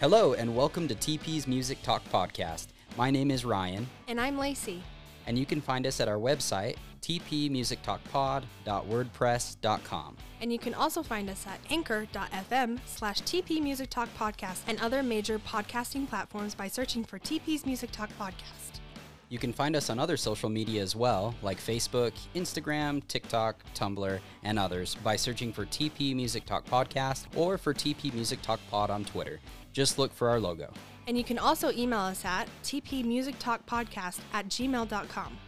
Hello, and welcome to TP's Music Talk Podcast. My name is Ryan, And I'm Lacey. and you can find us at our website, tpmusictalkpod.wordpress.com. And you can also find us at anchor.fm slash TP Music Talk Podcast and other major podcasting platforms by searching for TP's Music Talk Podcast. You can find us on other social media as well, like Facebook, Instagram, TikTok, Tumblr, and others by searching for TP Music Talk Podcast or for TP Music Talk Pod on Twitter. Just look for our logo. And you can also email us at tpmusictalkpodcast at gmail.com.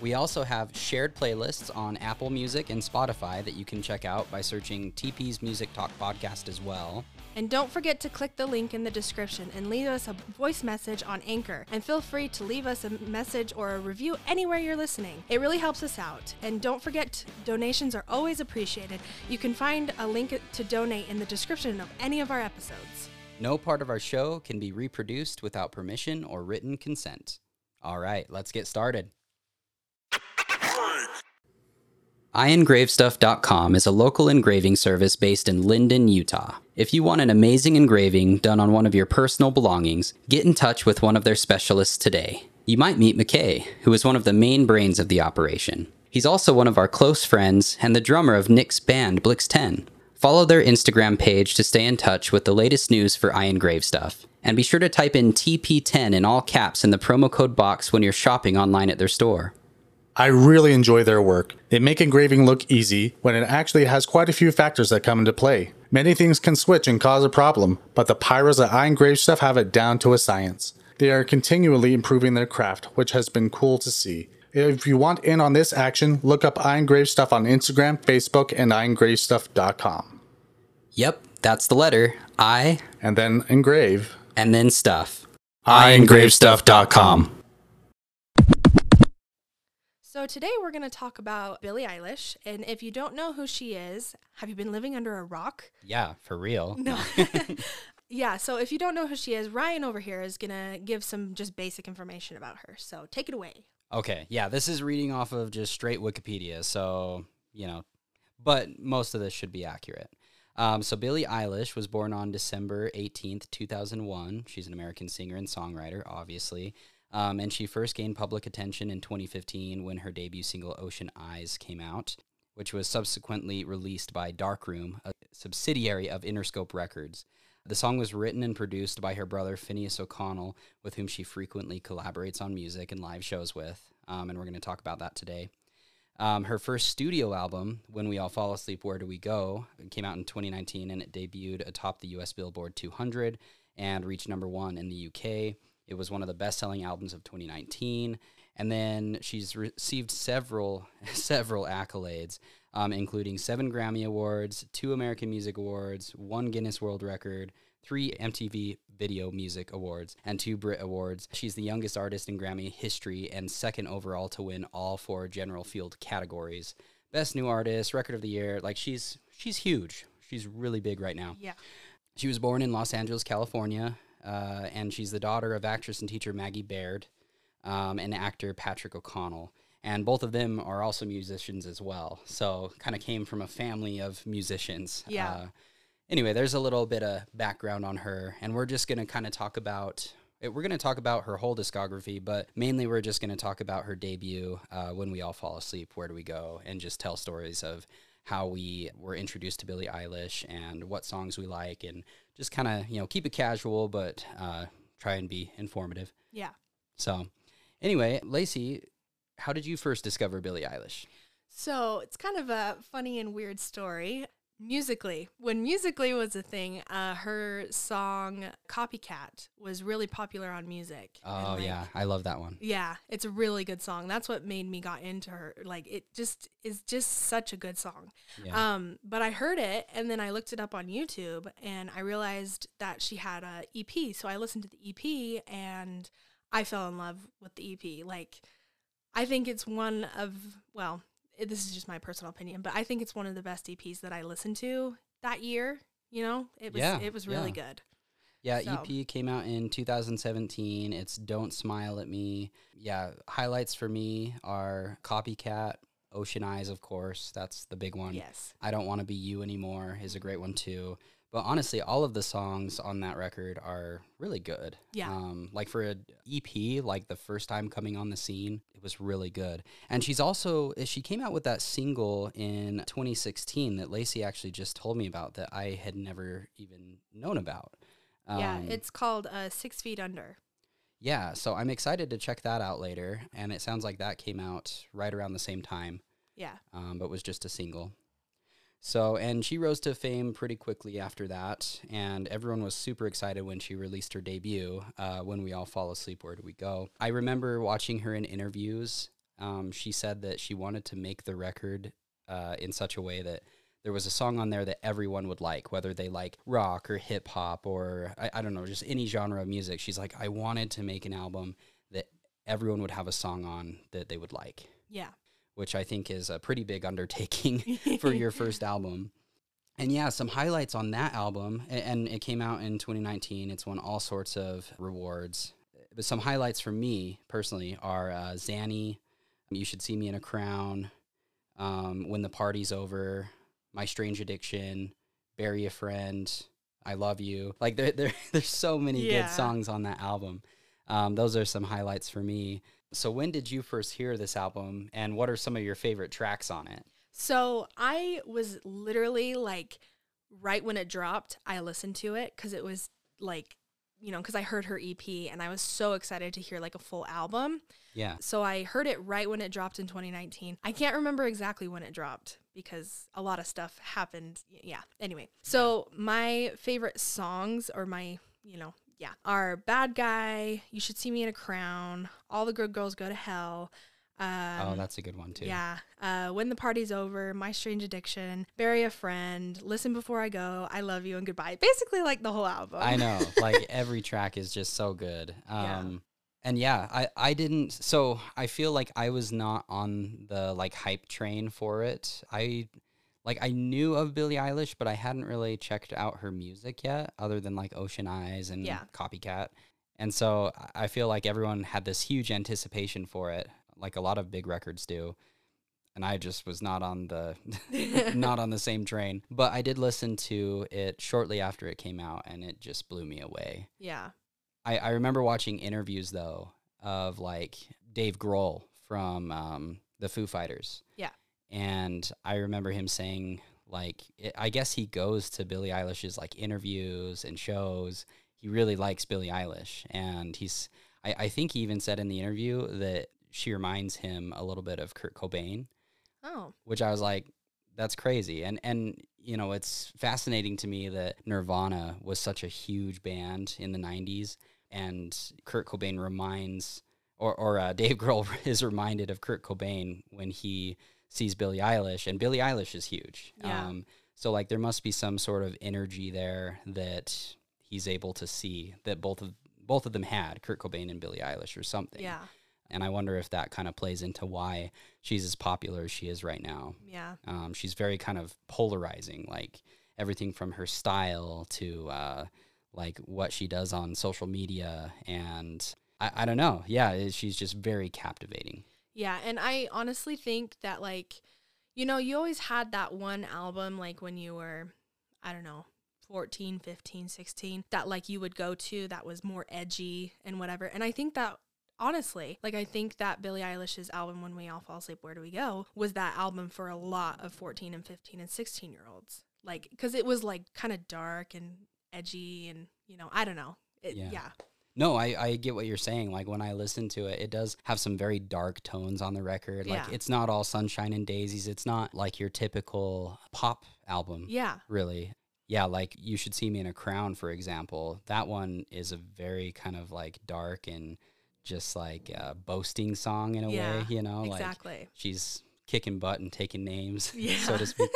We also have shared playlists on Apple Music and Spotify that you can check out by searching TP's Music Talk Podcast as well. And don't forget to click the link in the description and leave us a voice message on Anchor. And feel free to leave us a message or a review anywhere you're listening. It really helps us out. And don't forget, donations are always appreciated. You can find a link to donate in the description of any of our episodes. No part of our show can be reproduced without permission or written consent. All right, let's get started. IEngraveStuff.com is a local engraving service based in Lindon, Utah. If you want an amazing engraving done on one of your personal belongings, get in touch with one of their specialists today. You might meet McKay, who is one of the main brains of the operation. He's also one of our close friends and the drummer of Nick's band Blix 10. Follow their Instagram page to stay in touch with the latest news for I Engrave Stuff. And be sure to type in TP10 in all caps in the promo code box when you're shopping online at their store. I really enjoy their work. They make engraving look easy when it actually has quite a few factors that come into play. Many things can switch and cause a problem, but the pyros at I Engrave Stuff have it down to a science. They are continually improving their craft, which has been cool to see. If you want in on this action, look up I Engrave Stuff on Instagram, Facebook, and iengravestuff.com. Yep, that's the letter I And then engrave. and then stuff. iengravestuff.com. So today we're going to talk about Billie Eilish. And if you don't know who she is, have you been living under a rock? Yeah, for real. No. yeah, so if you don't know who she is, Ryan over here is going to give some just basic information about her. So take it away. Okay, yeah, this is reading off of just straight Wikipedia, so, you know, but most of this should be accurate. Um, so, Billie Eilish was born on December 18th, 2001. She's an American singer and songwriter, obviously. Um, and she first gained public attention in 2015 when her debut single Ocean Eyes came out, which was subsequently released by Darkroom, a subsidiary of Interscope Records. The song was written and produced by her brother Finneas O'Connell, with whom she frequently collaborates on music and live shows with. Um, and we're going to talk about that today. Um, her first studio album, When We All Fall Asleep, Where Do We Go, came out in 2019 and it debuted atop the US Billboard 200 and reached number one in the UK. It was one of the best selling albums of 2019. And then she's received several, several accolades, um, including seven Grammy Awards, two American Music Awards, one Guinness World Record, three MTV Video Music Awards, and two Brit Awards. She's the youngest artist in Grammy history and second overall to win all four general field categories. Best New Artist, Record of the Year. Like she's she's huge. She's really big right now. Yeah. She was born in Los Angeles, California, uh, and she's the daughter of actress and teacher Maggie Baird um, and actor Patrick O'Connell. And both of them are also musicians as well. So, kind of came from a family of musicians. Yeah. Uh, anyway, there's a little bit of background on her, and we're just going to kind of talk about. eh, We're going to talk about her whole discography, but mainly we're just going to talk about her debut, uh, When We All Fall Asleep, Where Do We Go, and just tell stories of how we were introduced to Billie Eilish and what songs we like, and just kind of, you know, keep it casual, but uh, try and be informative. Yeah. So, anyway, Lacey, how did you first discover Billie Eilish? So it's kind of a funny and weird story. Musical.ly, when Musical.ly was a thing, uh, her song Copycat was really popular on music. Oh, like, yeah, I love that one. Yeah, it's a really good song. That's what made me got into her. Like it just is just such a good song. Yeah. Um, but I heard it and then I looked it up on YouTube and I realized that she had a EP. So I listened to the EP and I fell in love with the EP. Like I think it's one of well, this is just my personal opinion, but I think it's one of the best EPs that I listened to that year. You know, it was Yeah, it was really yeah. good. Yeah, So- EP came out in 2017. It's Don't Smile at Me. Yeah, highlights for me are Copycat, Ocean Eyes, of course, that's the big one. Yes. I Don't Want to Be You Anymore is a great one too. But honestly, all of the songs on that record are really good. Yeah. Um, like for an EP, like the first time coming on the scene, it was really good. And she's also she came out with that single in 2016 that Lacey actually just told me about that I had never even known about. yeah, Um, it's called uh, Six Feet Under. yeah. So I'm excited to check that out later. And it sounds like that came out right around the same time Yeah. um, but was just a single. So, and she rose to fame pretty quickly after that, and everyone was super excited when she released her debut, uh, When We All Fall Asleep, Where Do We Go? I remember watching her in interviews. Um, she said that she wanted to make the record uh, in such a way that there was a song on there that everyone would like, whether they like rock or hip hop or I, I don't know, just any genre of music. She's like, I wanted to make an album that everyone would have a song on that they would like Yeah. Which I think is a pretty big undertaking for your first album. And yeah, some highlights on that album, and it came out in 2019. It's won all sorts of rewards. But some highlights for me personally are uh, Xanny, You Should See Me in a Crown, um, When the Party's Over, My Strange Addiction, Bury a Friend, I Love You. Like there, there there's so many Yeah. good songs on that album. Um, those are some highlights for me. So when did you first hear this album, and what are some of your favorite tracks on it? So I was literally like, right when it dropped, I listened to it because it was like, you know, because I heard her EP and I was so excited to hear like a full album. Yeah, So I heard it right when it dropped in 2019. I can't remember exactly when it dropped because a lot of stuff happened. Yeah. Anyway, so my favorite songs or my, you know, yeah, our Bad Guy, You Should See Me in a Crown, All the Good Girls Go to Hell. Um, oh, that's a good one too. yeah. Uh, when the party's over, my strange addiction, bury a friend, listen before I go, I love you and goodbye. Basically, like the whole album. I know. Like every track is just so good. Um, Yeah. and yeah, I I didn't. So I feel like I was not on the like hype train for it. I like I knew of Billie Eilish, but I hadn't really checked out her music yet, other than like Ocean Eyes and Yeah. Copycat. And so I- feel like everyone had this huge anticipation for it, like a lot of big records do. And I just was not on the not on the same train. But I did listen to it shortly after it came out, and it just blew me away. yeah. I, I remember watching interviews though of like Dave Grohl from um, the Foo Fighters. Yeah. And I remember him saying like it, I guess he goes to Billie Eilish's like interviews and shows. He really likes Billie Eilish, and he's I, I think he even said in the interview that she reminds him a little bit of Kurt Cobain Oh, which I was like, that's crazy. And and you know, it's fascinating to me that Nirvana was such a huge band in the '90s, and Kurt Cobain reminds, or or uh, Dave Grohl is reminded of Kurt Cobain when he sees Billie Eilish, and Billie Eilish is huge. Yeah. Um, so like, there must be some sort of energy there that he's able to see that both of both of them had Kurt Cobain and Billie Eilish or something. yeah. And I wonder if that kind of plays into why she's as popular as she is right now. Yeah. Um, she's very kind of polarizing, like everything from her style to uh, like what she does on social media. And I, I don't know. Yeah, it- she's just very captivating. Yeah, and I honestly think that like you know, you always had that one album like when you were I don't know, 14, 15, 16 that like you would go to that was more edgy and whatever. And I think that honestly, like I think that Billie Eilish's album When We All Fall Asleep Where Do We Go was that album for a lot of 14 and 15 and 16 year olds. Like cuz it was like kind of dark and edgy and you know, I don't know. It, Yeah. yeah. No, I, I get what you're saying. Like when I listen to it, it does have some very dark tones on the record. Like Yeah. it's not all sunshine and daisies. It's not like your typical pop album. Yeah. really. Yeah, like you should see me in a crown, for example. That one is a very kind of like dark and just like uh, boasting song in a Yeah, way, you know, like exactly. she's kicking butt and taking names, so to speak.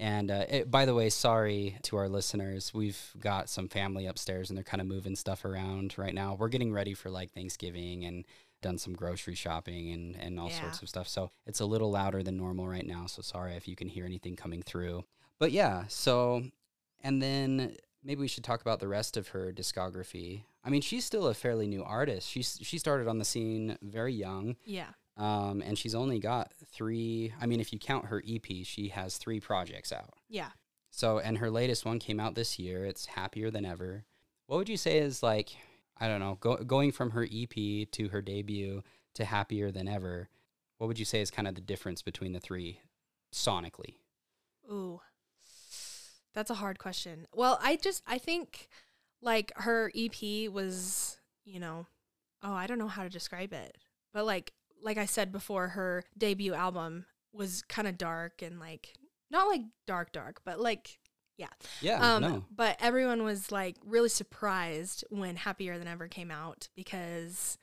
And uh, it, by the way, sorry to our listeners. We've got some family upstairs and they're kind of moving stuff around right now. We're getting ready for like Thanksgiving and done some grocery shopping and, and all Yeah. sorts of stuff. So it's a little louder than normal right now. So sorry if you can hear anything coming through. But yeah, so, and then maybe we should talk about the rest of her discography. I mean, she's still a fairly new artist. She's, she started on the scene very young. Yeah. Um, and she's only got three. I mean, if you count her EP, she has three projects out. Yeah. So, and her latest one came out this year. It's Happier Than Ever. What would you say is like, I don't know, go, going from her EP to her debut to Happier Than Ever? What would you say is kind of the difference between the three sonically? Ooh. That's a hard question. Well, I just I think like her EP was, you know, oh, I don't know how to describe it. But like like I said before, her debut album was kind of dark and like not like dark dark, but like yeah. Yeah, Um no. but everyone was like really surprised when Happier Than Ever came out because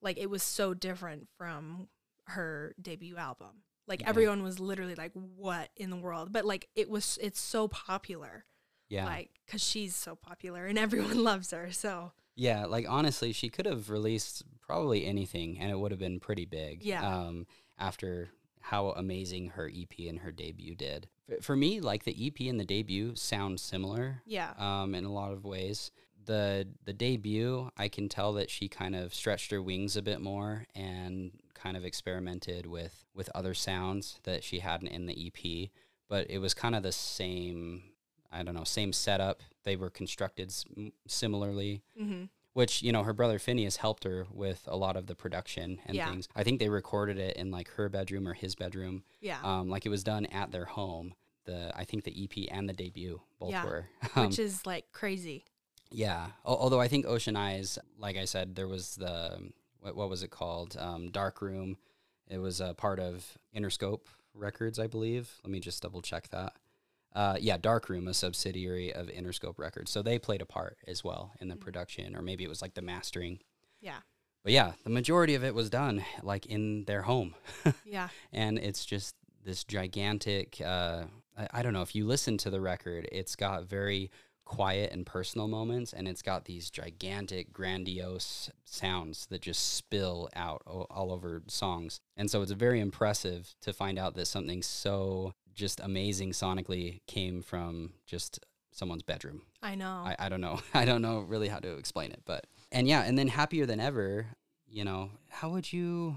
like it was so different from her debut album. Like Yeah. everyone was literally like what in the world? But like it was it's so popular. Yeah. Like cuz she's so popular and everyone loves her. So, Yeah, like honestly, she could have released probably anything and it would have been pretty big. Yeah. Um, after how amazing her EP and her debut did. For me, like the EP and the debut sound similar yeah. um, in a lot of ways. The the debut, I can tell that she kind of stretched her wings a bit more and kind of experimented with with other sounds that she hadn't in the EP. But it was kind of the same. I don't know, same setup. They were constructed similarly Mhm. which you know her brother Finneas helped her with a lot of the production and Yeah. things. I think they recorded it in like her bedroom or his bedroom. Yeah. Um, like it was done at their home. The I think the EP and the debut both Yeah. were. Um, Which is like crazy. yeah. Al- although I think Ocean Eyes, like I said, there was the what, what was it called? Um, Darkroom. It was a part of Interscope Records, I believe. Let me just double check that. Uh, yeah, Darkroom, a subsidiary of Interscope Records, so they played a part as well in the Mhm. production, or maybe it was like the mastering. Yeah. But yeah, the majority of it was done like in their home, Yeah. and it's just this gigantic. Uh, I, I don't know if you listen to the record, it's got very quiet and personal moments, and it's got these gigantic, grandiose sounds that just spill out o- all over songs, and so it's very impressive to find out that something so just amazing sonically came from just someone's bedroom. I know. I, I don't know. I don't know really how to explain it, but and yeah, and then happier than ever. You know, how would you?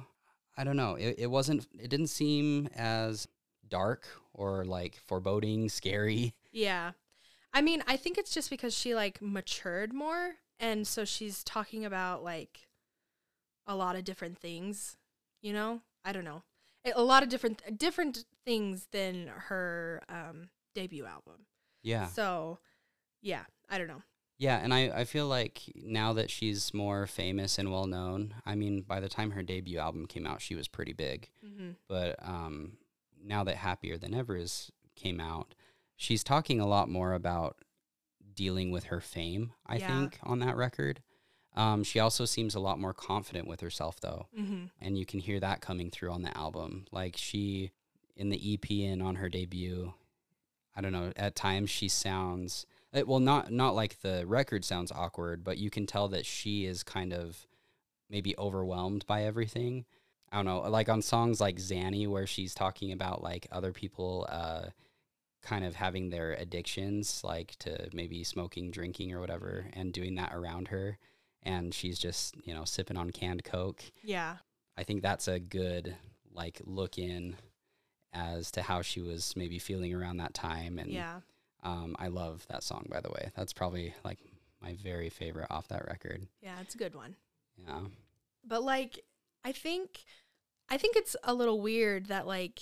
I don't know. It, it wasn't. It didn't seem as dark or like foreboding, scary. Yeah. I mean, I think it's just because she like matured more and so she's talking about like a lot of different things, you know? I don't know. A- lot of different different things than her um debut album. Yeah, So, yeah, I don't know. yeah, and I I feel like now that she's more famous and well known. I mean, by the time her debut album came out, she was pretty big. Mhm. but um, now that happier than ever is came out she's talking a lot more about dealing with her fame i Yeah. think on that record um, she also seems a lot more confident with herself though. Mhm. and you can hear that coming through on the album. Like she in the ep and on her debut i don't know at times she sounds eh, well not not like the record sounds awkward but you can tell that she is kind of maybe overwhelmed by everything. I don't know like on songs like xanny where she's talking about like other people uh kind of having their addictions like to maybe smoking drinking or whatever and doing that around her and she's just you know sipping on canned coke Yeah. I think that's a good like look in as to how she was maybe feeling around that time. And Yeah. um, I love that song by the way. That's probably like my very favorite off that record. Yeah, it's a good one. Yeah. But like I think I think it's a little weird that like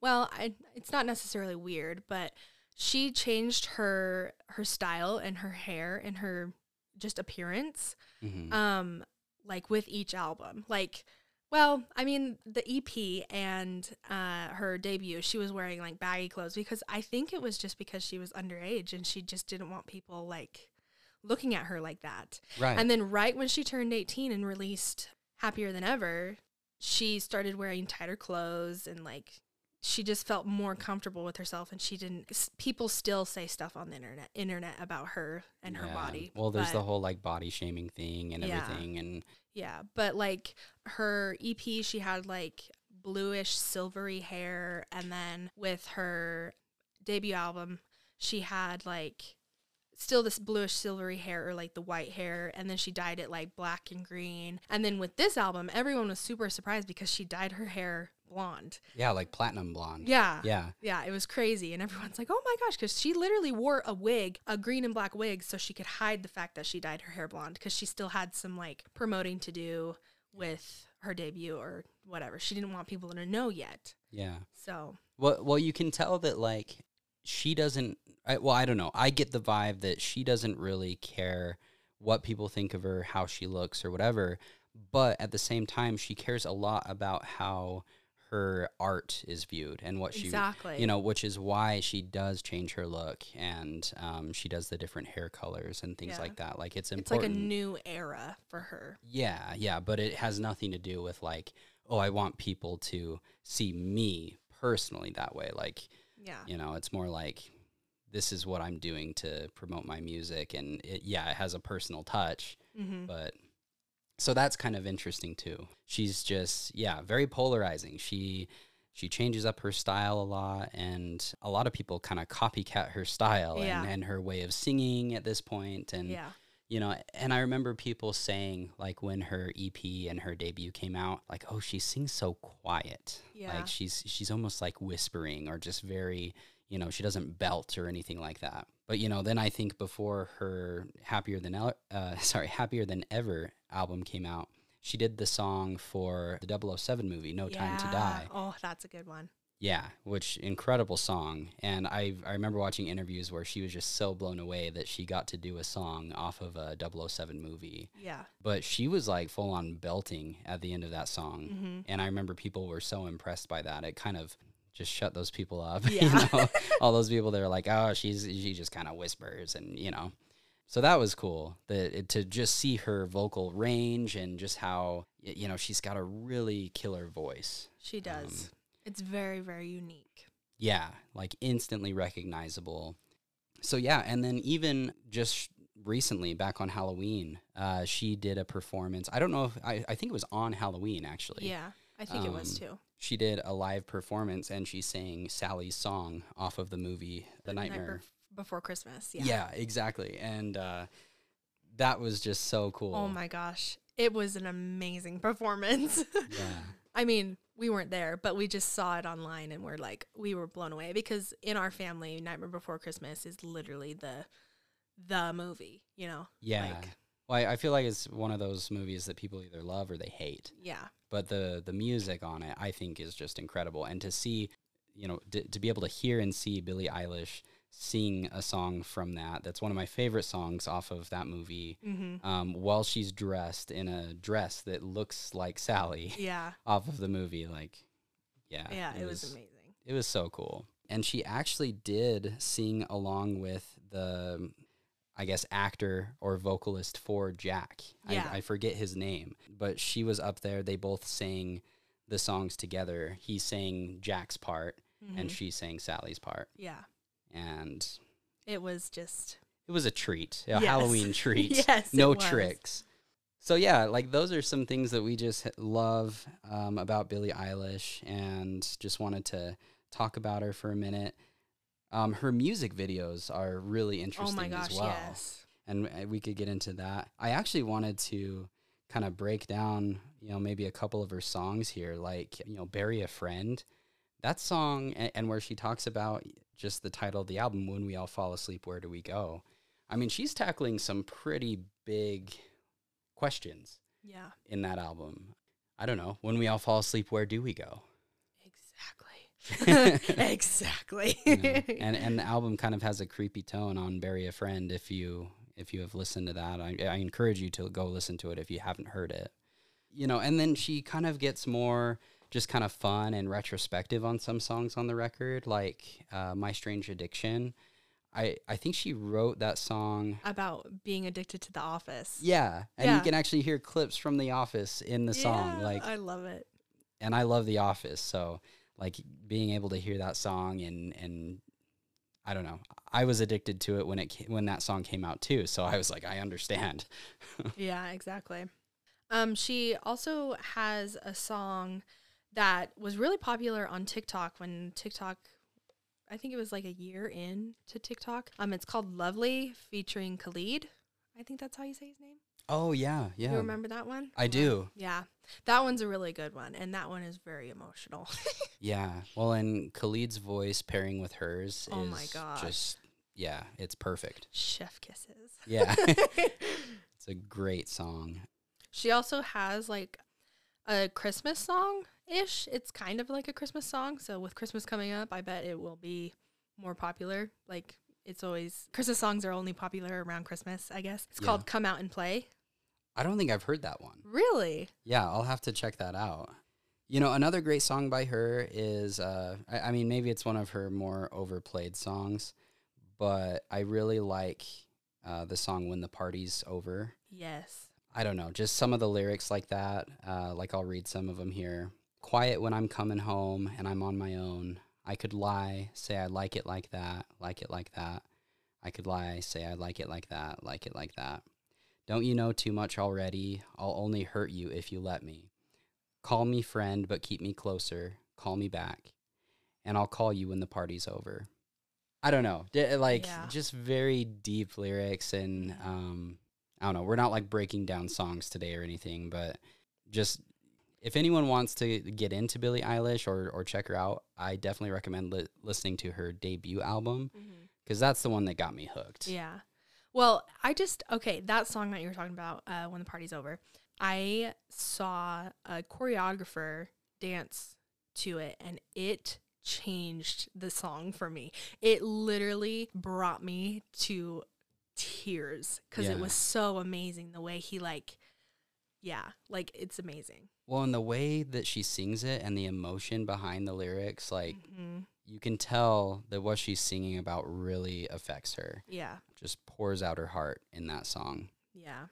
well, I it's not necessarily weird, but she changed her her style and her hair and her just appearance hmm um like with each album. Like well, I mean the EP and uh her debut, she was wearing like baggy clothes because I think it was just because she was underage and she just didn't want people like looking at her like that. right. And then right when she turned 18 and released Happier Than Ever, she started wearing tighter clothes and like she just felt more comfortable with herself and she didn't people still say stuff on the internet internet about her and her body. Well, there's the whole like body shaming thing and Yeah. everything. And Yeah, but like her EP she had like bluish silvery hair and then with her debut album she had like still this bluish silvery hair or like the white hair and then she dyed it like black and green and then with this album everyone was super surprised because she dyed her hair blonde Yeah, like platinum blonde. yeah Yeah. yeah it was crazy and everyone's like oh my gosh because she literally wore a wig a green and black wig so she could hide the fact that she dyed her hair blonde because she still had some like promoting to do with her debut or whatever she didn't want people to know yet Yeah. so Well, well, you can tell that like she doesn't. I, well, I don't know. I get the vibe that she doesn't really care what people think of her, how she looks, or whatever. But at the same time, she cares a lot about how her art is viewed and what she, exactly you know, which is why she does change her look and um, she does the different hair colors and things Yeah. like that. Like it's important it's like a new era for her Yeah, yeah, but it has nothing to do with like, oh, I want people to see me personally that way. Like, yeah you know, it's more like this is what I'm doing to promote my music, and it, yeah, it has a personal touch, mm-hmm. but so that's kind of interesting too. She's just yeah, very polarizing. She she changes up her style a lot, and a lot of people kind of copycat her style Yeah. and, and her way of singing at this point, and yeah you know and i remember people saying like when her ep and her debut came out like oh she sings so quiet Yeah. like she's she's almost like whispering or just very you know she doesn't belt or anything like that but you know then i think before her happier than El- uh, sorry happier than ever album came out she did the song for the 007 movie no time to die Oh, that's a good one. Yeah, which incredible song. And I I remember watching interviews where she was just so blown away that she got to do a song off of a 007 movie. Yeah. But she was like full on belting at the end of that song. Mm-hmm. And I remember people were so impressed by that. It kind of just shut those people up. Yeah. you know, all those people that are like, oh, she's she just kind of whispers and you know. So that was cool that it, to just see her vocal range and just how you know she's got a really killer voice. She does. It's very, very unique. Yeah, like instantly recognizable. So yeah, and then even just recently, back on Halloween, uh, she did a performance. I don't know if I, I think it was on Halloween actually. Yeah. I think it was Um, too. She did a live performance and she sang Sally's song off of the movie The Night Nightmare. bef- before Christmas. Yeah. Yeah, exactly. And uh, that was just so cool. Oh my gosh. It was an amazing performance. Yeah. I mean, we weren't there, but we just saw it online and we're like, we were blown away because in our family, Nightmare Before Christmas is literally the the movie, you know? Yeah. Like, well, I, I feel like it's one of those movies that people either love or they hate. yeah. but the the music on it I think is just incredible and to see you know d- to be able to hear and see Billie Eilish sing a song from that that's one of my favorite songs off of that movie Mm-hmm. um, while she's dressed in a dress that looks like Sally Yeah. off of the movie like yeah Yeah. It, was, amazing. it was so cool and she actually did sing along with the I guess actor or vocalist for Jack. Yeah. I, I forget his name, but she was up there. They both sang the songs together. He sang Jack's part and Mhm. she sang Sally's part. yeah. And It was just it was a treat, a Yes. Halloween treat. Yes, no tricks. So yeah, like those are some things that we just love um, about Billie Eilish, and just wanted to talk about her for a minute. Um, her music videos are really oh interesting my gosh, as well, yes. and uh, we could get into that. I actually wanted to kind of break down, you know, maybe a couple of her songs here, like you know, "Bury a Friend." That song, and, and where she talks about just the title of the album, "When We All Fall Asleep, Where Do We Go." I mean, she's tackling some pretty big questions Yeah. in that album. I don't know. When we all fall asleep, where do we go? Exactly. exactly. You know? and and the album kind of has a creepy tone on "Bury a Friend." If you if you have listened to that, I, I encourage you to go listen to it if you haven't heard it. You know, and then she kind of gets more just kind of fun and retrospective on some songs on the record, like uh, "My Strange Addiction." I I think she wrote that song About being addicted to the office. Yeah, and Yeah. you can actually hear clips from The Office in the song. Like, I love it. and I love The Office, so like being able to hear that song and and I don't know, I was addicted to it when it when that song came out too. So I was like, I understand. Yeah, exactly. Um, she also has a song that was really popular on TikTok when TikTok I think it was like a year in to TikTok. Um, it's called Lovely featuring Khalid. I think that's how you say his name. Oh yeah, yeah. You remember that one? I do. Yeah, that one's a really good one, and that one is very emotional. Yeah. Well, and Khalid's voice pairing with hers Oh is my gosh. just yeah, it's perfect. Chef kisses. Yeah. it's a great song. She also has like a Christmas song ish. It's kind of like a Christmas song. So with Christmas coming up, I bet it will be more popular. Like it's always Christmas songs are only popular around Christmas, I guess. It's Yeah. called Come Out and Play. I don't think I've heard that one. Really? Yeah, I'll have to check that out. You know, another great song by her is, uh, I, I mean, maybe it's one of her more overplayed songs, but I really like uh, the song When the Party's Over. Yes. I don't know, just some of the lyrics like that. Uh, like I'll read some of them here. Quiet when I'm coming home and I'm on my own. I could lie, say I like it like that, like it like that. I could lie, say I like it like that, like it like that. Don't you know too much already? I'll only hurt you if you let me. Call me friend, but keep me closer. Call me back. And I'll call you when the party's over. I don't know. D- Like, Yeah. just very deep lyrics. And um, I don't know. We're not like breaking down songs today or anything, but just if anyone wants to get into Billie Eilish or, or check her out, I definitely recommend li- listening to her debut album because that's the one that got me hooked. Yeah. Well, I just okay, that song that you were talking about, uh, when the party's over, I saw a choreographer dance to it and it changed the song for me. It literally brought me to tears because Yeah. it was so amazing the way he like yeah, like it's amazing. Well, and the way that she sings it and the emotion behind the lyrics, like hmm you can tell that what she's singing about really affects her. Yeah. Just pours out her heart in that song. Yeah.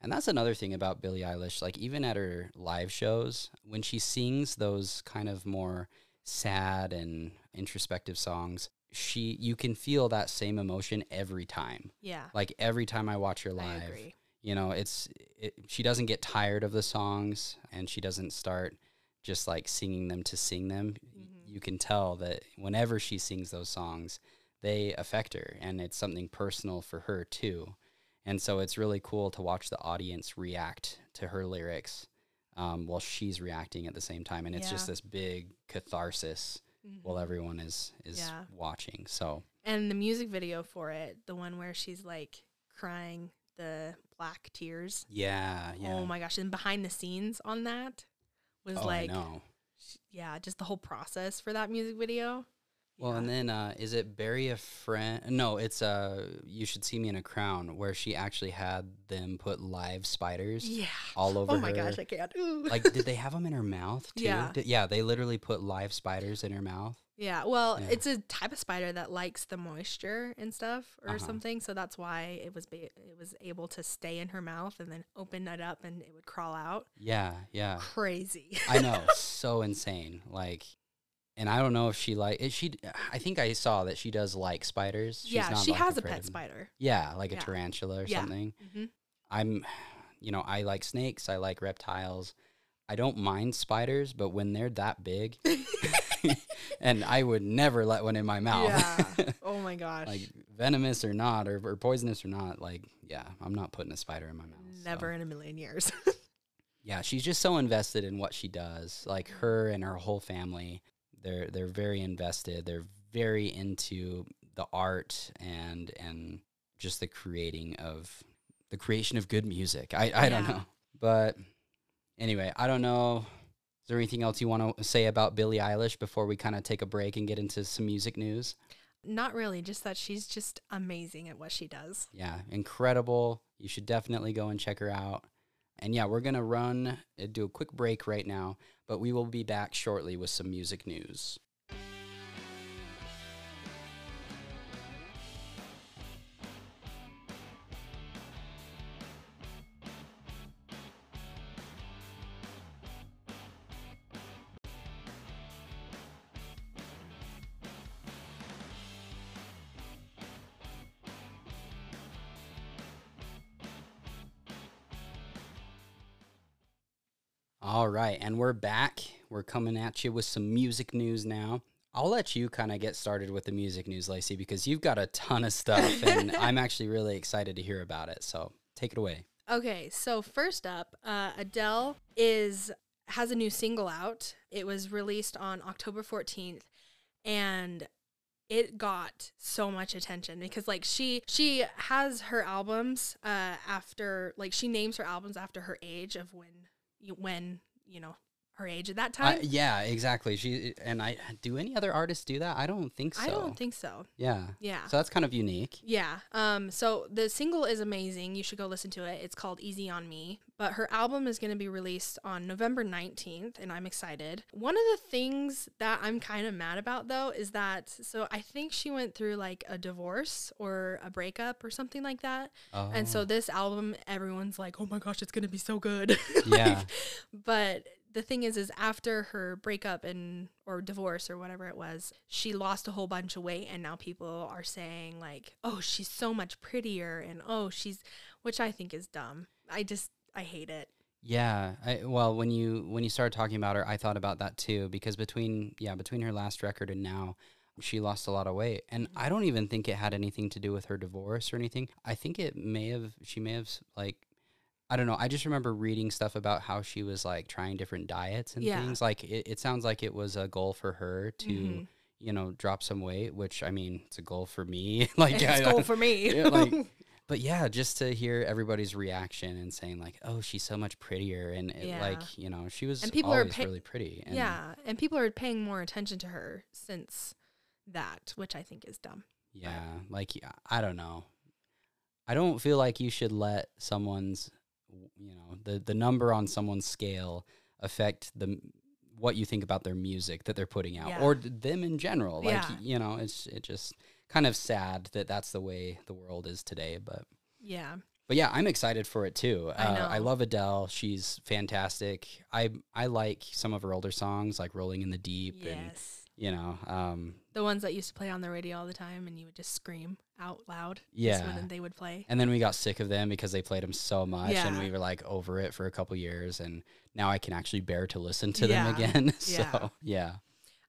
And that's another thing about Billie Eilish. Like, even at her live shows, when she sings those kind of more sad and introspective songs, she you can feel that same emotion every time. Yeah. Like every time I watch her live, you know, it's it, she doesn't get tired of the songs and she doesn't start just like singing them to sing them. Mhm. You can tell that whenever she sings those songs, they affect her and it's something personal for her too. And so it's really cool to watch the audience react to her lyrics um, while she's reacting at the same time. And it's just this big catharsis while Mhm. everyone is, is Yeah. watching. So, And the music video for it, the one where she's like crying the black tears. yeah, yeah. Oh my gosh. And behind the scenes on that was Oh, like, yeah, just the whole process for that music video. Well, and then uh, is it bury a friend? No, it's uh, you should see me in a crown, where she actually had them put live spiders yeah. all over Oh my her. gosh, I can't. Ooh. like, did they have them in her mouth too? Yeah. Did- yeah, they literally put live spiders in her mouth. yeah. Well, Yeah. it's a type of spider that likes the moisture and stuff or Uh-huh. something. So that's why it was ba- it was able to stay in her mouth and then open it up and it would crawl out. Yeah, yeah. Crazy. I know, so insane. Like, and I don't know if she like it. She, I think I saw that she does like spiders. She's yeah, she like, has a pet of spider. Yeah, like a tarantula or Yeah. something. hmm I'm, you know, I like snakes. I like reptiles. I don't mind spiders, but when they're that big, and I would never let one in my mouth. Yeah. Oh my gosh. like venomous or not, or, or poisonous or not. Like, yeah, I'm not putting a spider in my mouth. so. Never in a million years. Yeah, she's just so invested in what she does. Like her and her whole family, they're they're very invested. They're very into the art and and just the creating of the creation of good music. I I don't know, but anyway, I don't know. Is there anything else you want to say about Billie Eilish before we kind of take a break and get into some music news? Not really, just that she's just amazing at what she does. Yeah, incredible. You should definitely go and check her out. And yeah, we're going to run, uh, do a quick break right now, but we will be back shortly with some music news. All right, and we're back. We're coming at you with some music news now. I'll let you kind of get started with the music news, Lacey, because you've got a ton of stuff, and I'm actually really excited to hear about it. So take it away. Okay, so first up, uh, Adele is has a new single out. It was released on October 14th, and it got so much attention because like she she has her albums uh after like she names her albums after her age of when when you know her age at that time. yeah, exactly. She and I. Do any other artists do that? I don't think so. I don't think so. Yeah. Yeah. So that's kind of unique. Yeah. Um so the single is amazing. You should go listen to it. It's called Easy on Me. But her album is going to be released on November 19th and I'm excited. One of the things that I'm kind of mad about though is that so I think she went through like a divorce or a breakup or something like that. Oh. And so this album everyone's like, "Oh my gosh, it's going to be so good." Yeah. but the thing is is after her breakup and or divorce or whatever it was she lost a whole bunch of weight and now people are saying like oh she's so much prettier and oh she's which i think is dumb i just i hate it Yeah, I, well, when you when you started talking about her, I thought about that too because between yeah between her last record and now, she lost a lot of weight, and mm-hmm. I don't even think it had anything to do with her divorce or anything. I think it may have she may have like. I don't know. I just remember reading stuff about how she was like trying different diets and Yeah. things. Like it, it sounds like it was a goal for her to, Mhm. you know, drop some weight. Which I mean, it's a goal for me. like it's I- goal for me yeah, like, but yeah, just to hear everybody's reaction and saying like, "Oh, she's so much prettier," and it, Yeah. like you know, she was And people are always really pretty. And yeah and people are paying more attention to her since that which i think is dumb yeah, like yeah, I don't know. I don't feel like you should let someone's, you know, the the number on someone's scale affect the what you think about their music that they're putting out Yeah. or them in general. Like Yeah. you know, it's it just kind of sad that that's the way the world is today, but. yeah But yeah, I'm excited for it too. I Uh, I know. love Adele. She's fantastic. I I like some of her older songs, like "Rolling in the Deep," and yes you know, um, the ones that used to play on the radio all the time and you would just scream out loud Yeah. when they would play and then we got sick of them because they played them so much, and we were like over it for a couple years, and now I can actually bear to listen to Yeah. them again. So yeah,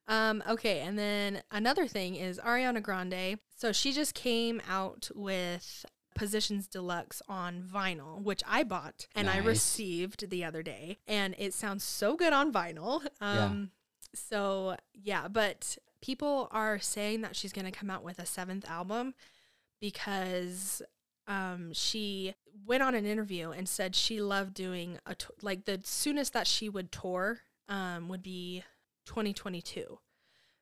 Um, okay, and then another thing is Ariana Grande. So she just came out with Positions Deluxe on vinyl, which I bought and I received the other day, and it sounds so good on vinyl. Um, so yeah, but people are saying that she's gonna come out with a seventh album because um, she went on an interview and said she loved doing a t- like the soonest that she would tour um, would be 2022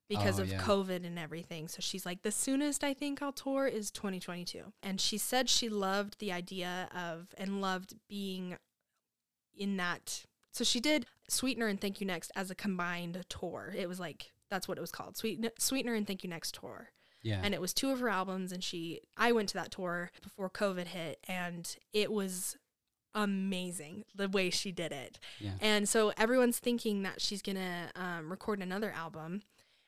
because Oh, of yeah. COVID and everything. So she's like, the soonest I think I'll tour is 2022. And she said she loved the idea of and loved being in that. So she did Sweetener and Thank You Next as a combined tour. It was like, that's what it was called Sweet- Sweetener and Thank You Next tour yeah, and it was two of her albums and she i went to that tour before covid hit and it was amazing the way she did it yeah, and so everyone's thinking that she's gonna um, record another album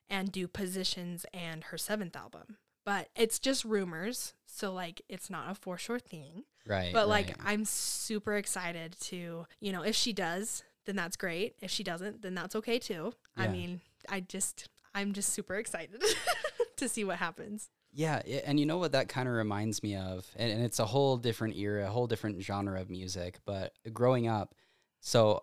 and do positions and her seventh album but it's just rumors so like it's not a for sure thing right. but like right. i'm super excited to you know if she does then that's great if she doesn't then that's okay too Yeah. i mean i just i'm just super excited to see what happens Yeah, and you know what that kind of reminds me of, and, and it's a whole different era, a whole different genre of music. But growing up, so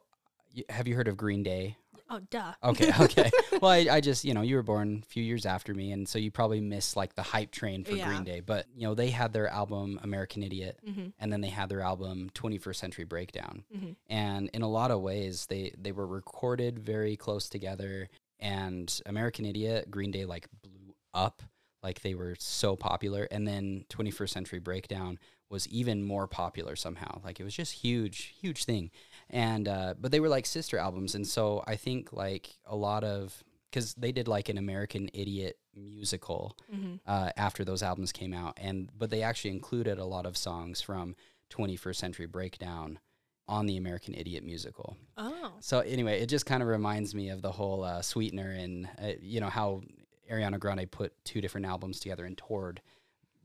have you heard of Green Day? oh duh Okay, okay. well, I, I just you know you were born a few years after me, and so you probably missed like the hype train for Yeah. Green Day. But you know they had their album American Idiot, Mhm. and then they had their album 21st Century Breakdown, Mhm. and in a lot of ways they they were recorded very close together. And American Idiot, Green Day like blew up, like they were so popular, and then 21st Century Breakdown was even more popular somehow. Like it was just huge, huge thing. And uh, but they were like sister albums, and so I think like a lot of because they did like an American Idiot musical Mhm. uh, after those albums came out, and but they actually included a lot of songs from 21st Century Breakdown on the American Idiot musical. oh So anyway, it just kind of reminds me of the whole uh, sweetener and uh, you know how Ariana Grande put two different albums together and toured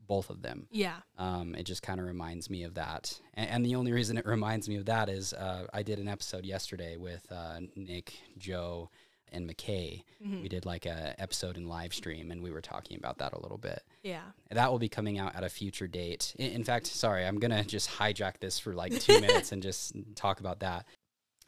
both of them. yeah Um, it just kind of reminds me of that. And, and the only reason it reminds me of that is uh, I did an episode yesterday with uh, Nick, Joe, and McKay. We did like a episode in live stream, and we were talking about that a little bit. Yeah. That will be coming out at a future date. In, in fact, sorry, I'm gonna just hijack this for like two minutes and just talk about that.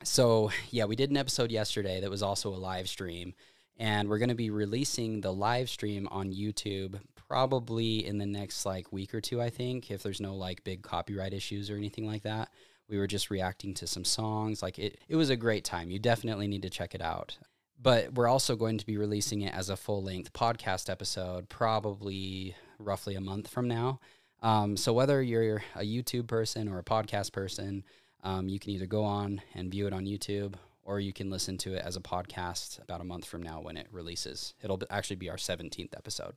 So yeah, we did an episode yesterday that was also a live stream, and we're gonna be releasing the live stream on YouTube probably in the next like week or two. I think if there's no like big copyright issues or anything like that. We were just reacting to some songs. Like it, it was a great time. You definitely need to check it out but we're also going to be releasing it as a full length podcast episode probably roughly a month from now. Um, so whether you're a YouTube person or a podcast person, um, you can either go on and view it on YouTube or you can listen to it as a podcast about a month from now when it releases. It'll actually be our 17th episode.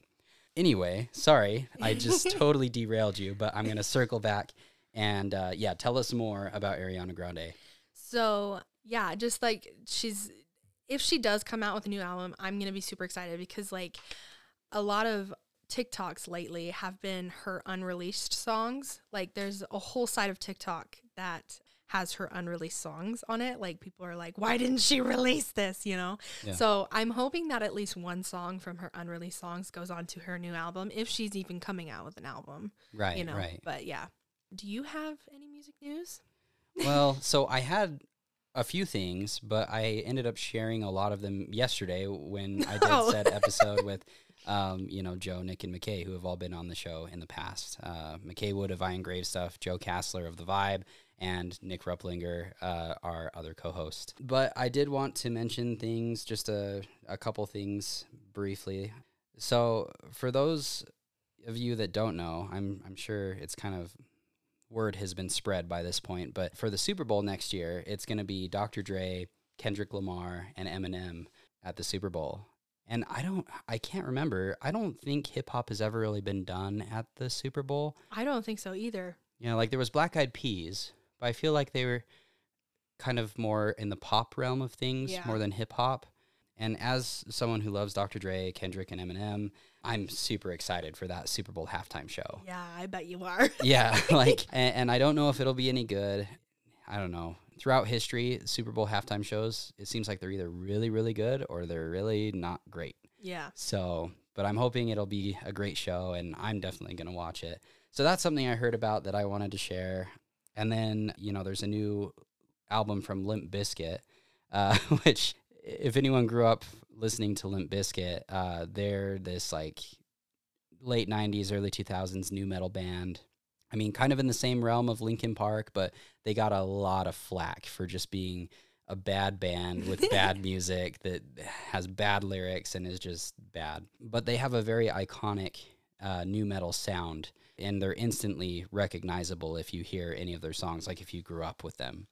Anyway, sorry, I just totally derailed you, but I'm going to circle back and uh, yeah, tell us more about Ariana Grande. So yeah, just like she's if she does come out with a new album, I'm gonna be super excited because like a lot of TikToks lately have been her unreleased songs. Like there's a whole side of TikTok that has her unreleased songs on it. Like people are like, why didn't she release this? You know? Yeah. So I'm hoping that at least one song from her unreleased songs goes on to her new album if she's even coming out with an album. Right, you know. right. But yeah. Do you have any music news? well, so I had a few things, but I ended up sharing a lot of them yesterday when I did Oh. said episode with, um, you know, Joe, Nick, and McKay, who have all been on the show in the past. Uh, McKay Wood of Iron Grave Stuff, Joe Kassler of The Vibe, and Nick Ruplinger, uh, our other co-host. But I did want to mention things, just a, a couple things briefly. So for those of you that don't know, I'm I'm sure it's kind of word has been spread by this point, but for the Super Bowl next year, it's going to be Dr. Dre, Kendrick Lamar, and Eminem at the Super Bowl. And I don't, I can't remember. I don't think hip hop has ever really been done at the Super Bowl. I don't think so either. You know, like there was Black Eyed Peas, but I feel like they were kind of more in the pop realm of things Yeah. more than hip hop. And as someone who loves Dr. Dre, Kendrick, and Eminem, I'm super excited for that Super Bowl halftime show. Yeah, I bet you are. Yeah, like, and, and I don't know if it'll be any good. I don't know. Throughout history, Super Bowl halftime shows, it seems like they're either really, really good or they're really not great. yeah. So, but I'm hoping it'll be a great show, and I'm definitely going to watch it. So that's something I heard about that I wanted to share. And then, you know, there's a new album from Limp Bizkit, uh, which, if anyone grew up listening to Limp Bizkit, uh, they're this like late 90s, early 2000s nu metal band. I mean, kind of in the same realm of Linkin Park, but they got a lot of flack for just being a bad band with bad music that has bad lyrics and is just bad. But they have a very iconic uh, nu metal sound, and they're instantly recognizable if you hear any of their songs, like if you grew up with them.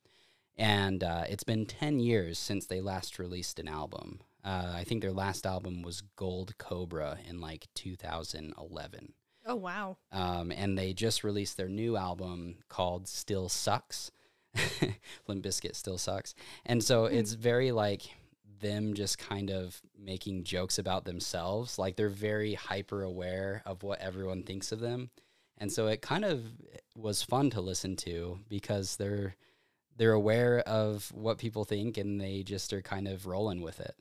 And uh, it's been 10 years since they last released an album. Uh, I think their last album was Gold Cobra in like 2011. Oh wow. Um, and they just released their new album called Still Sucks. Limp Bizkit Still Sucks. And so it's very like them just kind of making jokes about themselves. Like they're very hyper aware of what everyone thinks of them. And so it kind of was fun to listen to because they're they're aware of what people think and they just are kind of rolling with it.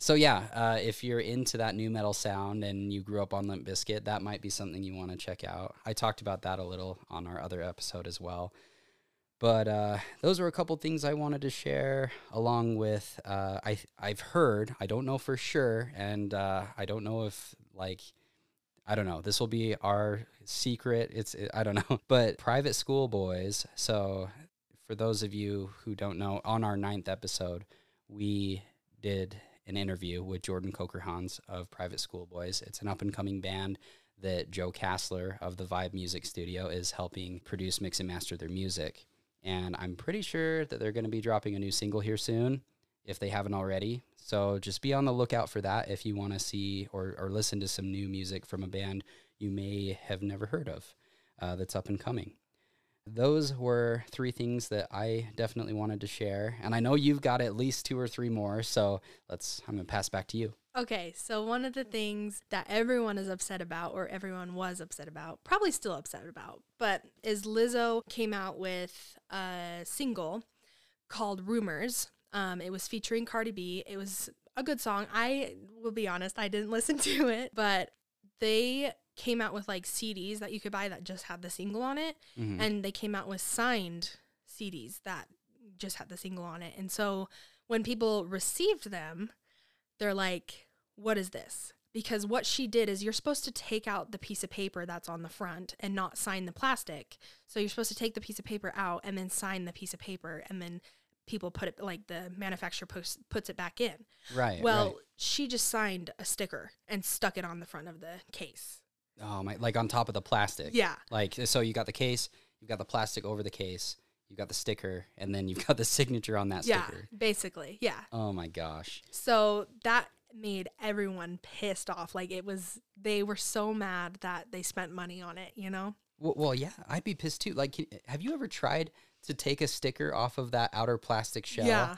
So yeah, uh, if you're into that nu metal sound and you grew up on Limp Bizkit, that might be something you want to check out. I talked about that a little on our other episode as well. But uh, those were a couple things I wanted to share, along with uh, I I've heard I don't know for sure, and uh, I don't know if like I don't know. This will be our secret. It's I don't know, but private school boys. So for those of you who don't know, on our ninth episode, we did an interview with Jordan Coker Hans of Private School Boys. It's an up and coming band that Joe Kassler of the Vibe Music Studio is helping produce, mix, and master their music. And I'm pretty sure that they're going to be dropping a new single here soon, if they haven't already. So just be on the lookout for that if you want to see or, or listen to some new music from a band you may have never heard of uh, that's up and coming those were three things that I definitely wanted to share. And I know you've got at least two or three more. So let's, I'm going to pass back to you. Okay, so one of the things that everyone is upset about, or everyone was upset about, probably still upset about, but is Lizzo came out with a single called Rumors. Um, it was featuring Cardi B. It was a good song. I will be honest, I didn't listen to it, but they came out with like CDs that you could buy that just had the single on it, Mhm. and they came out with signed CDs that just had the single on it. And so when people received them, they're like, "What is this?" Because what she did is you're supposed to take out the piece of paper that's on the front and not sign the plastic. So you're supposed to take the piece of paper out and then sign the piece of paper and then people put it like the manufacturer puts puts it back in. right. Well, right. she just signed a sticker and stuck it on the front of the case. oh my, like on top of the plastic. Yeah. Like so, you got the case, you've got the plastic over the case, you've got the sticker, and then you've got the signature on that Yeah, sticker. basically. Yeah. Oh my gosh. So that made everyone pissed off. Like it was, they were so mad that they spent money on it, you know? Well, well yeah, I'd be pissed too. Like, can, have you ever tried to take a sticker off of that outer plastic shell Yeah.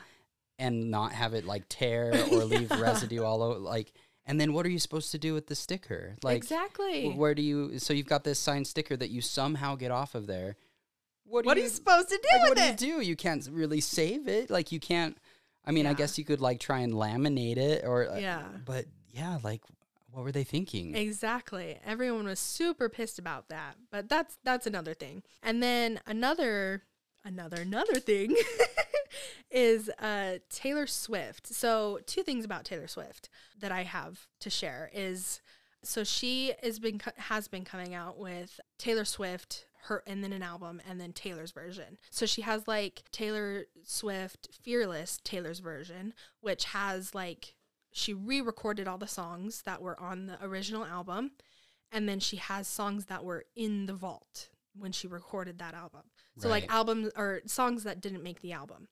and not have it like tear or leave residue all over? Like, and then what are you supposed to do with the sticker? Like, exactly. where do you? So you've got this signed sticker that you somehow get off of there. What, do what are you you supposed to do like, with what do it? you do? You can't really save it. Like you can't. I mean, I guess you could like try and laminate it or. uh, Yeah. But yeah, like, what were they thinking? Exactly. Everyone was super pissed about that. But that's that's another thing. And then another another another thing is uh Taylor Swift. So two things about Taylor Swift that I have to share is so she is been has been coming out with Taylor Swift her and then an album and then Taylor's version. So she has like Taylor Swift Fearless Taylor's version which has like she re-recorded all the songs that were on the original album and then she has songs that were in the vault when she recorded that album. So like albums or songs that didn't make the album.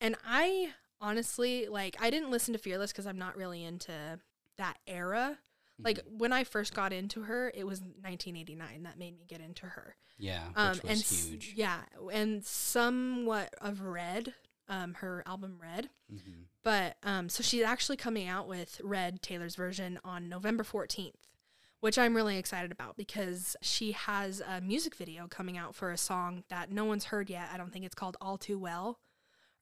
And I honestly like I didn't listen to Fearless cuz I'm not really into that era. Like Mm-hmm. when I first got into her, it was 1989 that made me get into her. Yeah, which Um was and s- huge. yeah, and somewhat of Red, um her album Red. Mhm. But um, so she's actually coming out with Red Taylor's version on November 14th, which I'm really excited about because she has a music video coming out for a song that no one's heard yet. I don't think it's called All Too Well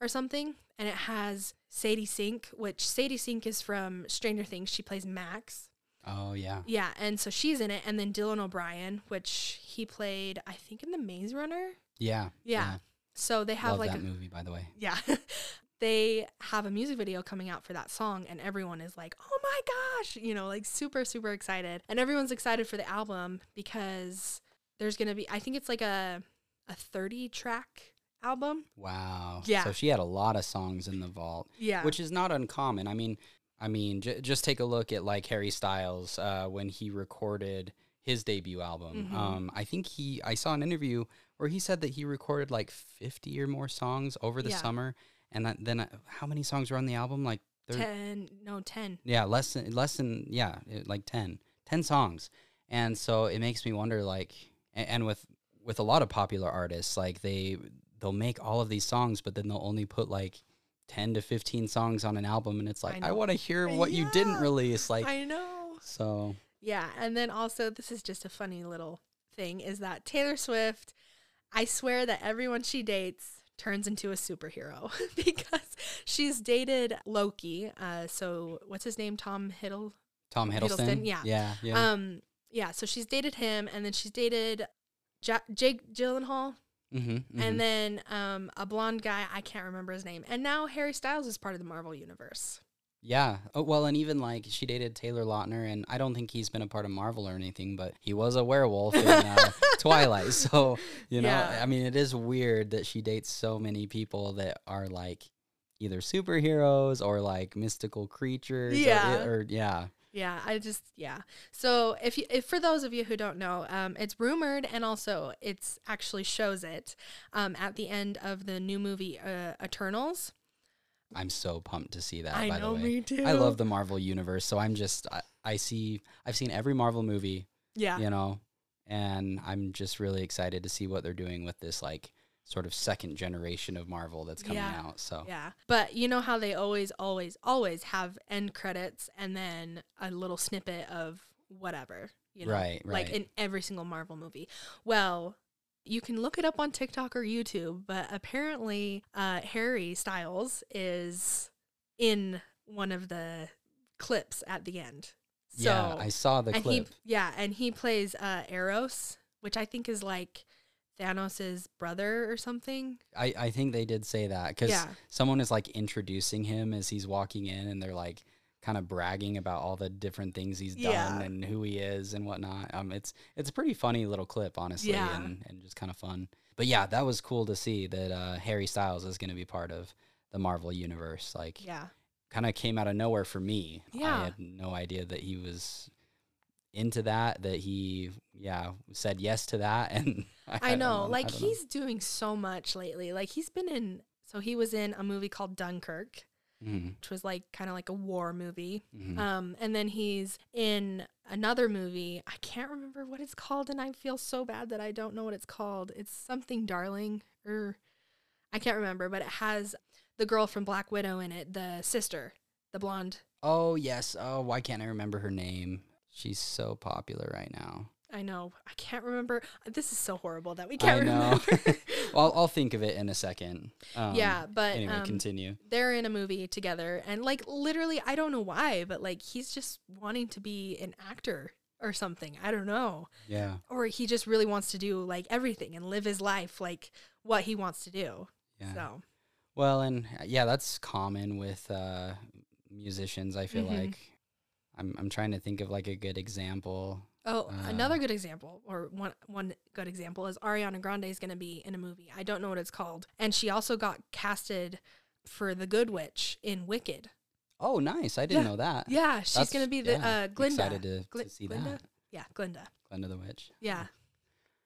or something. And it has Sadie Sink, which Sadie Sink is from Stranger Things. She plays Max. Oh yeah. Yeah, and so she's in it. And then Dylan O'Brien, which he played, I think, in The Maze Runner. Yeah. Yeah. So they have Love like that a, movie, by the way. yeah. they have a music video coming out for that song and everyone is like, "Oh my gosh," you know, like super super excited. And everyone's excited for the album because there's going to be I think it's like a a 30 track album. Wow. Yeah. So she had a lot of songs in the vault, Yeah. which is not uncommon. I mean, I mean, j- just take a look at like Harry Styles uh, when he recorded his debut album. Mhm. Um, I think he, I saw an interview where he said that he recorded like 50 or more songs over the Yeah. summer. And that, then uh, how many songs were on the album? Like, 10 no 10. yeah, less than, less than, yeah, it- like 10, 10 songs. And so it makes me wonder, like, a- and with, with a lot of popular artists, like they, they'll make all of these songs, but then they'll only put like 10 to 15 songs on an album. And it's like, I, know. want to hear what you didn't release. Like, I know. so Yeah, and then also this is just a funny little thing is that Taylor Swift, I swear that everyone she dates turns into a superhero because she's dated Loki. Uh, so what's his name? Tom Hiddle. Tom Hiddleston. Hiddleston, yeah. Yeah. Yeah. Um, yeah. So she's dated him, and then she's dated ja- Jake Gyllenhaal, mm-hmm, and then um, a blonde guy. I can't remember his name. And now Harry Styles is part of the Marvel universe. Yeah. Oh, well, and even like she dated Taylor Lautner, and I don't think he's been a part of Marvel or anything, but he was a werewolf in uh, Twilight. So, you know, Yeah. I mean, it is weird that she dates so many people that are like either superheroes or like mystical creatures. or- Yeah. Or, yeah. Yeah, I just yeah. So if you, if for those of you who don't know, um, it's rumored and also it's actually shows it um, at the end of the new movie uh, Eternals. I'm so pumped to see that. I by know, the way, me too. I love the Marvel universe, so I'm just I, I see I've seen every Marvel movie. Yeah, you know and i'm just really excited to see what they're doing with this like sort of second generation of marvel that's coming Yeah. out so yeah. But you know how they always, always, always have end credits and then a little snippet of whatever. You know, Right, Like in every single Marvel movie. Well. You can look it up on TikTok or YouTube, but apparently uh, Harry Styles is in one of the clips at the end. So yeah, I saw the clip. he yeah, and he plays uh Eros, which I think is like Thanos's brother or something. I, I think they did say that because Yeah. someone is like introducing him as he's walking in and they're like kind of bragging about all the different things he's done Yeah. and who he is and whatnot. Um, it's it's a pretty funny little clip, honestly, Yeah. and, and just kind of fun. But yeah, that was cool to see that uh, Harry Styles is going to be part of the Marvel universe. Like, Yeah. kind of came out of nowhere for me. Yeah. I had no idea that he was into that. That he, yeah, said yes to that, and I don't know. I Like know. he's doing so much lately. Like he's been in so he was in a movie called Dunkirk, Mhm, which was like kind of like a war movie. mhm. Um and then he's in another movie. I can't remember what it's called and I feel so bad that I don't know what it's called. It's something darling or I can't remember, but it has the girl from Black Widow in it, the sister, the blonde. Oh yes. Oh, why can't I remember her name? She's so popular right now. I know. I can't remember. This is so horrible that we can't I know. remember. I'll, I'll think of it in a second. Um, yeah, but Anyway, um, continue. they're in a movie together and like literally I don't know why, but like he's just wanting to be an actor or something. I don't know. Yeah. Or he just really wants to do like everything and live his life like what he wants to do. Yeah. So, Well, and uh, yeah, that's common with uh, musicians. I feel Mhm. like I'm I'm trying to think of like a good example. Oh, Uh, another good example or one one good example is Ariana Grande is going to be in a movie. I don't know what it's called. And she also got casted for The Good Witch in Wicked. Oh, nice! I didn't Yeah. know that. Yeah, she's going to be the yeah, uh Glinda. Excited to, Gli- to see Glinda? that. Yeah, Glinda. Glinda the Witch. Yeah.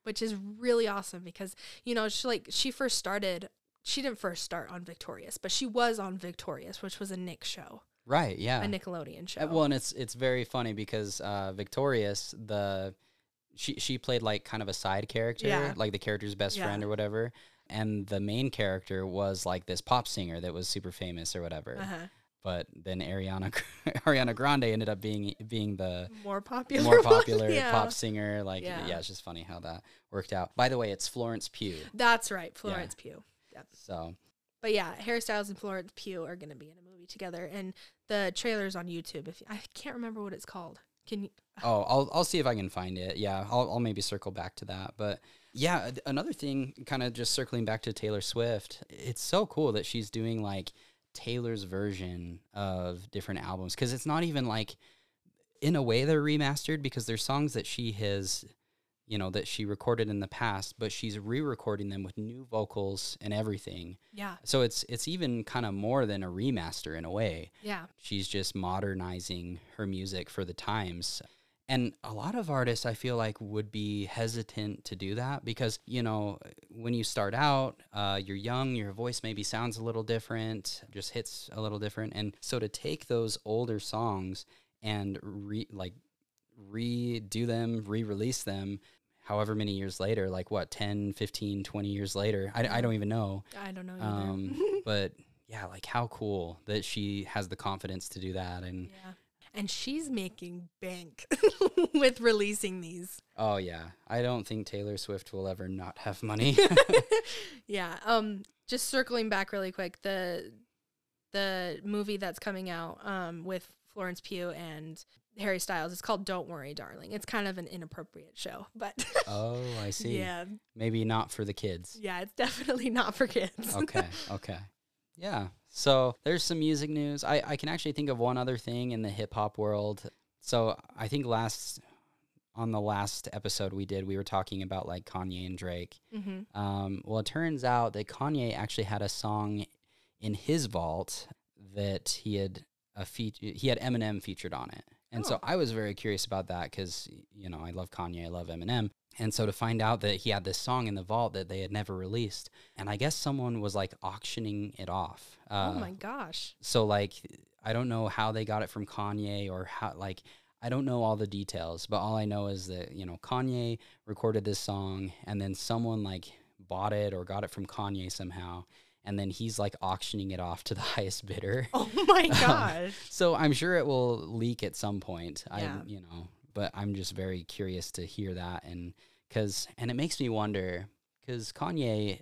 Which is really awesome because, you know, she like she first started she didn't first start on Victorious, but she was on Victorious, which was a Nick show, Right. Yeah. a Nickelodeon show. Uh, well, and it's it's very funny because uh, Victorious, the she she played like kind of a side character, Yeah. like the character's best Yeah. friend or whatever, and the main character was like this pop singer that was super famous or whatever. uh-huh. But then Ariana Ariana Grande ended up being being the More popular. more popular yeah. pop singer. Like Yeah. yeah. it's just funny how that worked out. By the way, it's Florence Pugh. That's right, Florence Pugh. So But yeah, Harry Styles and Florence Pugh are going to be in a movie together and the trailer's on YouTube. If I can't remember what it's called. Can you Oh, I'll I'll see if I can find it. Yeah, I'll I'll maybe circle back to that. But yeah, another thing, kind of just circling back to Taylor Swift. It's so cool that she's doing like Taylor's version of different albums because it's not even like, in a way, they're remastered because they're songs that she has, you know, that she recorded in the past, but she's re-recording them with new vocals and everything. Yeah. So it's it's even kind of more than a remaster in a way Yeah. she's just modernizing her music for the times. And a lot of artists, I feel like, would be hesitant to do that because, you know, when you start out, uh, you're young, your voice maybe sounds a little different, just hits a little different. And so to take those older songs and re like redo them, re release them, however many years later, like what, 10, 15, 20 years later, I, I don't even know. I don't know either. Um, but yeah, like how cool that she has the confidence to do that. And yeah. And she's making bank with releasing these. oh yeah, I don't think Taylor Swift will ever not have money. yeah. Um just circling back really quick, the the movie that's coming out um with Florence Pugh and Harry Styles, it's called Don't Worry, Darling. It's kind of an inappropriate show, but oh, I see. yeah. Maybe not for the kids. Yeah, it's definitely not for kids. Okay, okay. Yeah. So there's some music news. I, I can actually think of one other thing in the hip hop world. So I think last on the last episode we did, we were talking about like Kanye and Drake. mm-hmm. Um, well, it turns out that Kanye actually had a song in his vault that he had a feat- he had Eminem featured on it. And so Oh. I was very curious about that because you know I love Kanye, I love Eminem, and so to find out that he had this song in the vault that they had never released, and I guess someone was like auctioning it off. Uh, oh my gosh. so like I don't know how they got it from Kanye or how like I don't know all the details, but all I know is that, you know, Kanye recorded this song and then someone like bought it or got it from Kanye somehow and then he's like auctioning it off to the highest bidder. Oh my gosh. So I'm sure it will leak at some point. Yeah. I you know, but I'm just very curious to hear that and cuz and it makes me wonder cuz Kanye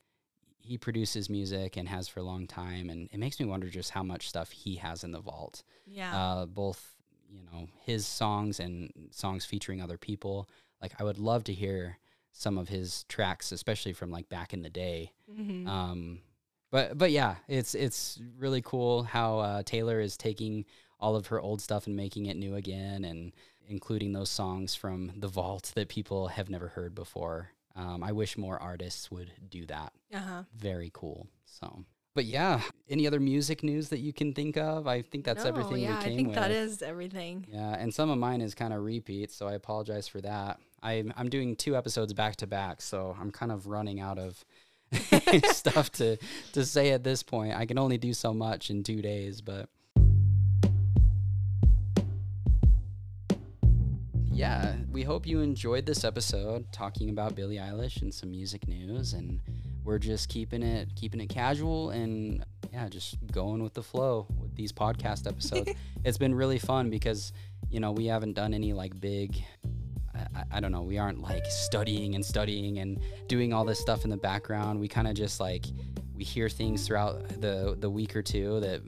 he produces music and has for a long time, and it makes me wonder just how much stuff he has in the vault. Yeah. Uh, both you know his songs and songs featuring other people. Like I would love to hear some of his tracks, especially from like back in the day. Mhm. Um, but but yeah, it's it's really cool how uh, Taylor is taking all of her old stuff and making it new again, and including those songs from the vault that people have never heard before. Um, I wish more artists would do that. uh-huh. Very cool. So, but yeah, any other music news that you can think of? I think that's No, everything Yeah, we came I think with. that is everything. Yeah, and some of mine is kind of repeats, so I apologize for that. I'm I'm doing two episodes back to back, so I'm kind of running out of stuff to to say at this point. I can only do so much in two days, but yeah, we hope you enjoyed this episode talking about Billie Eilish and some music news, and we're just keeping it keeping it casual and yeah, just going with the flow with these podcast episodes. it's been really fun because you know we haven't done any like big. I- I, don't know. We aren't like studying and studying and doing all this stuff in the background. We kind of just like we hear things throughout the the week or two that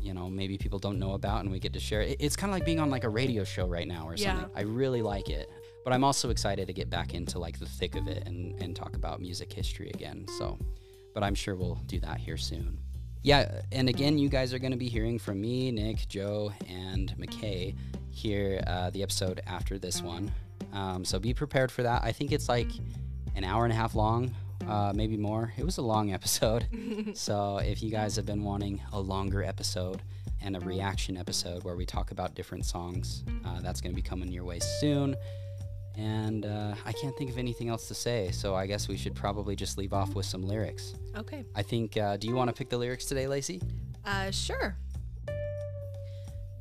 you know maybe people don't know about, and we get to share. It, it's kind of like being on like a radio show right now or Yeah. something. I really like it, but I'm also excited to get back into like the thick of it and and talk about music history again. So, but I'm sure we'll do that here soon. Yeah, and again, you guys are going to be hearing from me, Nick, Joe, and McKay here uh, the episode after this one. Um, so be prepared for that. I think it's like an hour and a half long, uh, maybe more. It was a long episode. so if you guys have been wanting a longer episode and a reaction episode where we talk about different songs, uh, that's going to be coming your way soon. And uh, I can't think of anything else to say, so I guess we should probably just leave off with some lyrics. Okay. I think. Uh, do you want to pick the lyrics today, Lacey? Uh, sure.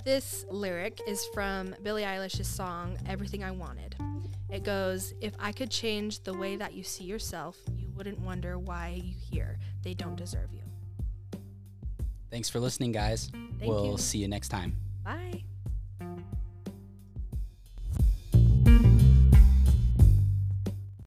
This lyric is from Billie Eilish's song Everything I Wanted. It goes, If I could change the way that you see yourself, you wouldn't wonder why you here. they don't deserve you. Thanks for listening, guys. Thank we'll you. see you next time. Bye.